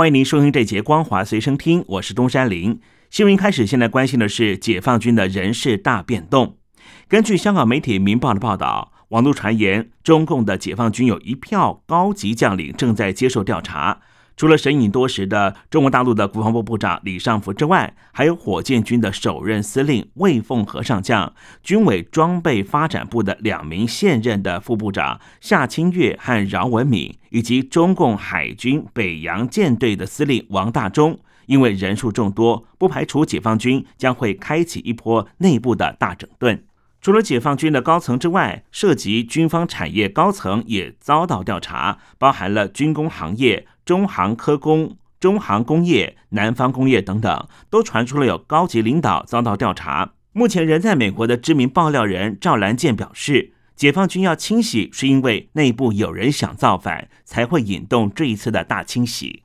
欢迎您收听这节《光华随身听》，我是东山林。新闻开始，现在关心的是解放军的人事大变动。根据香港媒体《明报》的报道，网络传言中共的解放军有一票高级将领正在接受调查。除了神隐多时的中国大陆的国防部部长李尚福之外，还有火箭军的首任司令魏凤和上将、军委装备发展部的两名现任的副部长夏清月和饶文敏，以及中共海军北洋舰队的司令王大中。因为人数众多，不排除解放军将会开启一波内部的大整顿。除了解放军的高层之外，涉及军方产业高层也遭到调查，包含了军工行业、中航科工、中航工业、南方工业等等，都传出了有高级领导遭到调查。目前人在美国的知名爆料人赵兰健表示，解放军要清洗，是因为内部有人想造反，才会引动这一次的大清洗。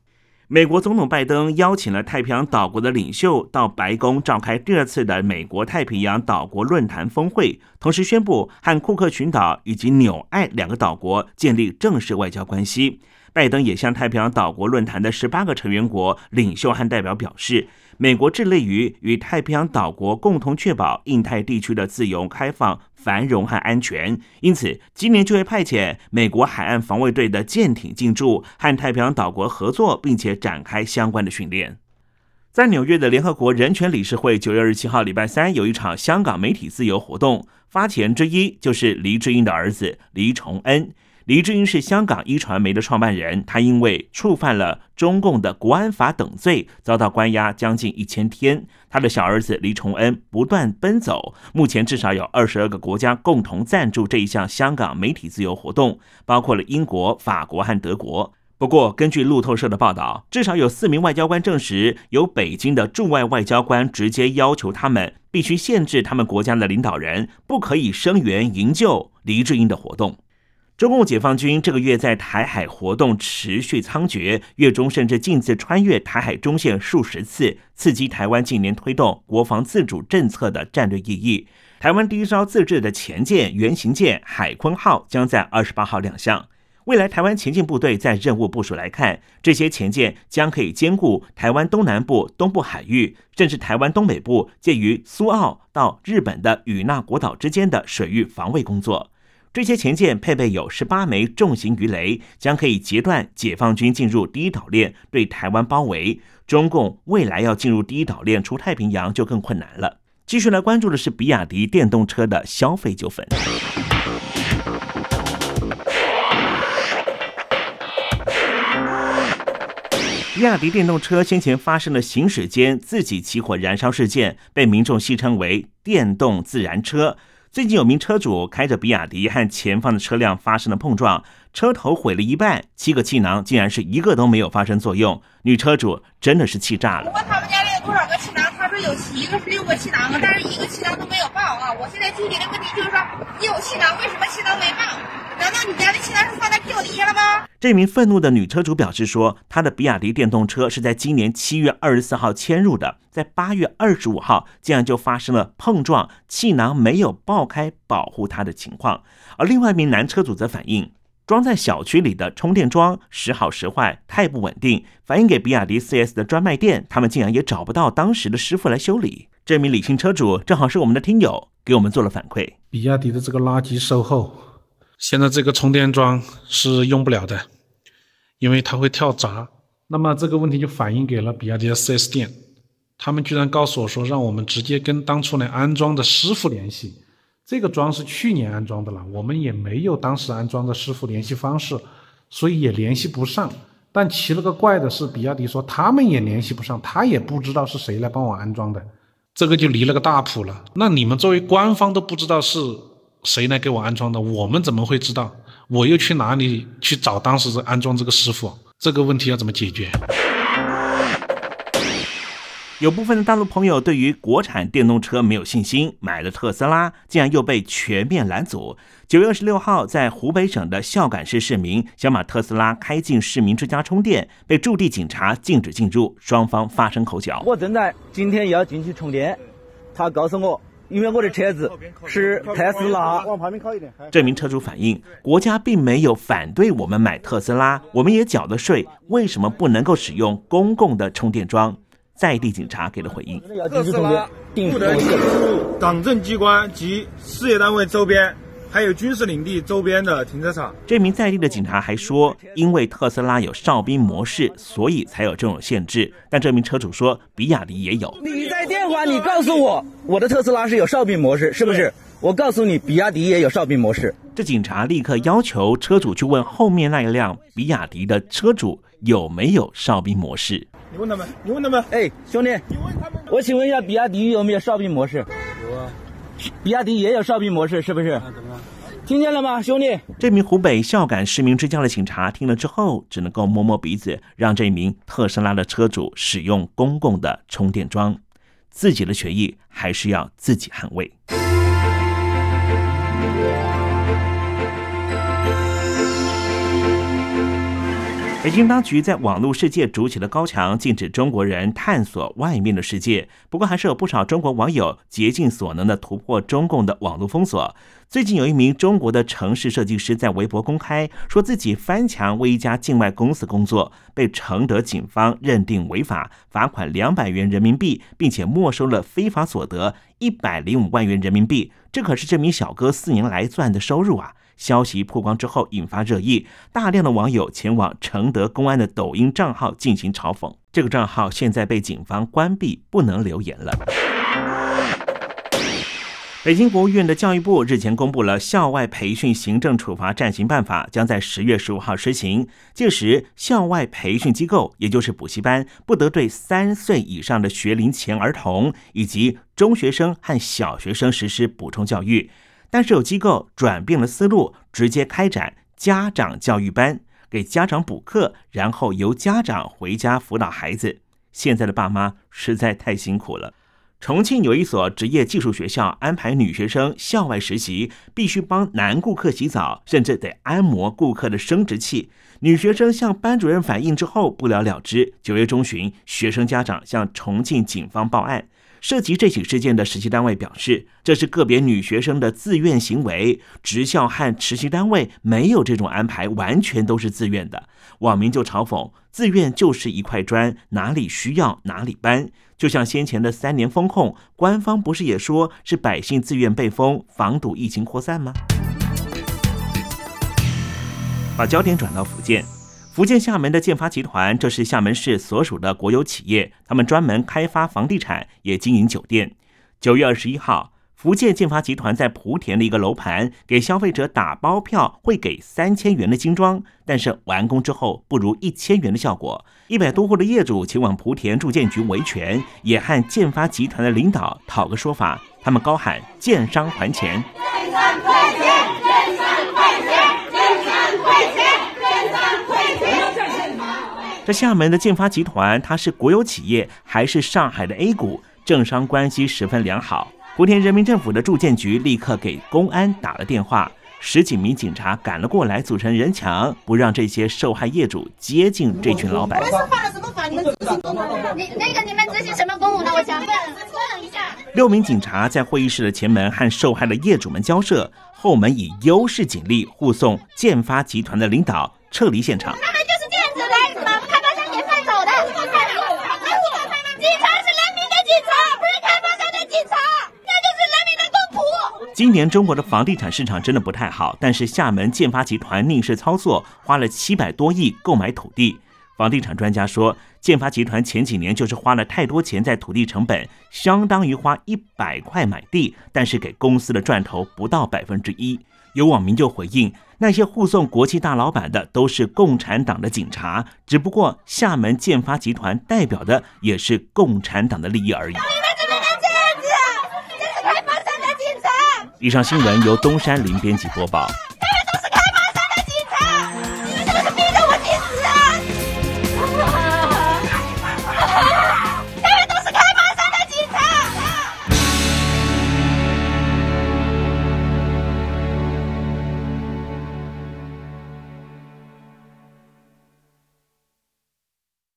美国总统拜登邀请了太平洋岛国的领袖到白宫召开第二次的美国太平洋岛国论坛峰会，同时宣布和库克群岛以及纽爱两个岛国建立正式外交关系。拜登也向太平洋岛国论坛的十八个成员国领袖和代表表示。美国致力于与太平洋岛国共同确保印太地区的自由、开放、繁荣和安全，因此今年就会派遣美国海岸防卫队的舰艇进驻，和太平洋岛国合作，并且展开相关的训练。在纽约的联合国人权理事会，九月二十七号礼拜三有一场香港媒体自由活动，发起人之一就是黎智英的儿子黎崇恩。黎智英是香港一传媒的创办人，他因为触犯了中共的国安法等罪，遭到关押将近一千天。他的小儿子黎崇恩不断奔走，目前至少有二十二个国家共同赞助这一项香港媒体自由活动，包括了英国、法国和德国。不过，根据路透社的报道，至少有四名外交官证实，有北京的驻外外交官直接要求他们必须限制他们国家的领导人不可以声援营救黎智英的活动。中共解放军这个月在台海活动持续猖獗，月中甚至近次穿越台海中线数十次，刺激台湾近年推动国防自主政策的战略意义。台湾第一艘自制的前舰原型舰海鲲号将在二十八号亮相。未来台湾前进部队在任务部署来看，这些前舰将可以兼顾台湾东南部、东部海域，甚至台湾东北部介于苏澳到日本的与那国岛之间的水域防卫工作。这些前舰配备有十八枚重型鱼雷，将可以截断解放军进入第一岛链对台湾包围。中共未来要进入第一岛链出太平洋就更困难了。继续来关注的是比亚迪电动车的消费纠纷。比亚迪电动车先前发生了行驶间自己起火燃烧事件，被民众戏称为“电动自燃车”。最近有名车主开着比亚迪和前方的车辆发生了碰撞，车头毁了一半，七个气囊竟然是一个都没有发生作用，女车主真的是气炸了。问他们家里有多少个气囊，说有七个是六个气囊啊，但是一个气囊都没有爆啊。我现在纠结的问题就是说，你有气囊，为什么气囊没爆？难道你家的气囊是放在屁股底下了吗？这名愤怒的女车主表示说，她的比亚迪电动车是在今年七月二十四号迁入的，在八月二十五号竟然就发生了碰撞，气囊没有爆开保护她的情况。而另外一名男车主则反映，装在小区里的充电桩时好时坏，太不稳定。反映给比亚迪 4S 的专卖店，他们竟然也找不到当时的师傅来修理。这名李姓车主正好是我们的听友，给我们做了反馈。比亚迪的这个垃圾售后。现在这个充电桩是用不了的，因为它会跳闸。那么这个问题就反映给了比亚迪的 4S 店，他们居然告诉我说，让我们直接跟当初来安装的师傅联系。这个桩是去年安装的了，我们也没有当时安装的师傅联系方式，所以也联系不上。但奇了个怪的是，比亚迪说他们也联系不上，他也不知道是谁来帮我安装的，这个就离了个大谱了。那你们作为官方都不知道是？谁来给我安装的？我们怎么会知道？我又去哪里去找当时安装这个师傅？这个问题要怎么解决？有部分的大陆朋友对于国产电动车没有信心，买了特斯拉，竟然又被全面拦阻。九月二十六号，在湖北省的孝感市市民想把特斯拉开进市民之家充电，被驻地警察禁止进入，双方发生口角。我正在今天要进去充电，他告诉我，因为我的车子是特斯拉。往旁边靠一点。这名车主反映，国家并没有反对我们买特斯拉，我们也缴了税，为什么不能够使用公共的充电桩？在地警察给了回应。特斯拉不得进入党政机关及事业单位周边，还有军事领地周边的停车场。这名在地的警察还说，因为特斯拉有哨兵模式，所以才有这种限制。但这名车主说，比亚迪也有。你在电话，你告诉我，我的特斯拉是有哨兵模式，是不是？我告诉你，比亚迪也有哨兵模式。这警察立刻要求车主去问后面那一辆比亚迪的车主有没有哨兵模式。你问他们，你问他们。哎，兄弟，你问他们。我请问一下，比亚迪有没有哨兵模式？有啊。比亚迪也有哨兵模式，是不是？怎么了？听见了吗，兄弟？这名湖北孝感市民之家的警察听了之后，只能够摸摸鼻子，让这名特斯拉的车主使用公共的充电桩，自己的权益还是要自己捍卫。北京当局在网络世界筑起了高墙，禁止中国人探索外面的世界。不过，还是有不少中国网友竭尽所能的突破中共的网络封锁。最近，有一名中国的城市设计师在微博公开说自己翻墙为一家境外公司工作，被承德警方认定违法，罚款两百元人民币，并且没收了非法所得一百零五万元人民币。这可是这名小哥四年来赚的收入啊！消息曝光之后，引发热议，大量的网友前往承德公安的抖音账号进行嘲讽。这个账号现在被警方关闭，不能留言了。北京国务院的教育部日前公布了《校外培训行政处罚暂行办法》，将在十月十五号施行。届时，校外培训机构，也就是补习班，不得对三岁以上的学龄前儿童以及中学生和小学生实施补充教育。但是有机构转变了思路，直接开展家长教育班，给家长补课，然后由家长回家辅导孩子。现在的爸妈实在太辛苦了。重庆有一所职业技术学校安排女学生校外实习，必须帮男顾客洗澡，甚至得按摩顾客的生殖器。女学生向班主任反映之后不了了之。九月中旬，学生家长向重庆警方报案。涉及这起事件的实习单位表示，这是个别女学生的自愿行为，职校和实习单位没有这种安排，完全都是自愿的。网民就嘲讽：“自愿就是一块砖，哪里需要哪里搬。”就像先前的三年封控，官方不是也说是百姓自愿被封，防堵疫情扩散吗？把焦点转到福建。福建厦门的建发集团，这是厦门市所属的国有企业，他们专门开发房地产，也经营酒店。九月二十一号，福建建发集团在莆田的一个楼盘给消费者打包票，会给三千元的精装，但是完工之后不如一千元的效果。一百多户的业主前往莆田住建局维权，也和建发集团的领导讨个说法，他们高喊“建商还钱”。建商这厦门的建发集团，它是国有企业还是上海的 A 股？政商关系十分良好。莆田人民政府的住建局立刻给公安打了电话，十几名警察赶了过来，组成人墙，不让这些受害业主接近这群老板。你们是犯了什么法？你们执行公务？你那个你们执行什么公务呢？我想问，问一下。六名警察在会议室的前门和受害的业主们交涉，后门以优势警力护送建发集团的领导撤离现场。今年中国的房地产市场真的不太好，但是厦门建发集团逆势操作，花了七百多亿购买土地。房地产专家说，建发集团前几年就是花了太多钱在土地成本，相当于花一百块买地，但是给公司的赚头不到百分之一。有网民就回应，那些护送国企大老板的都是共产党的警察，只不过厦门建发集团代表的也是共产党的利益而已。以上新闻由东山林编辑播报。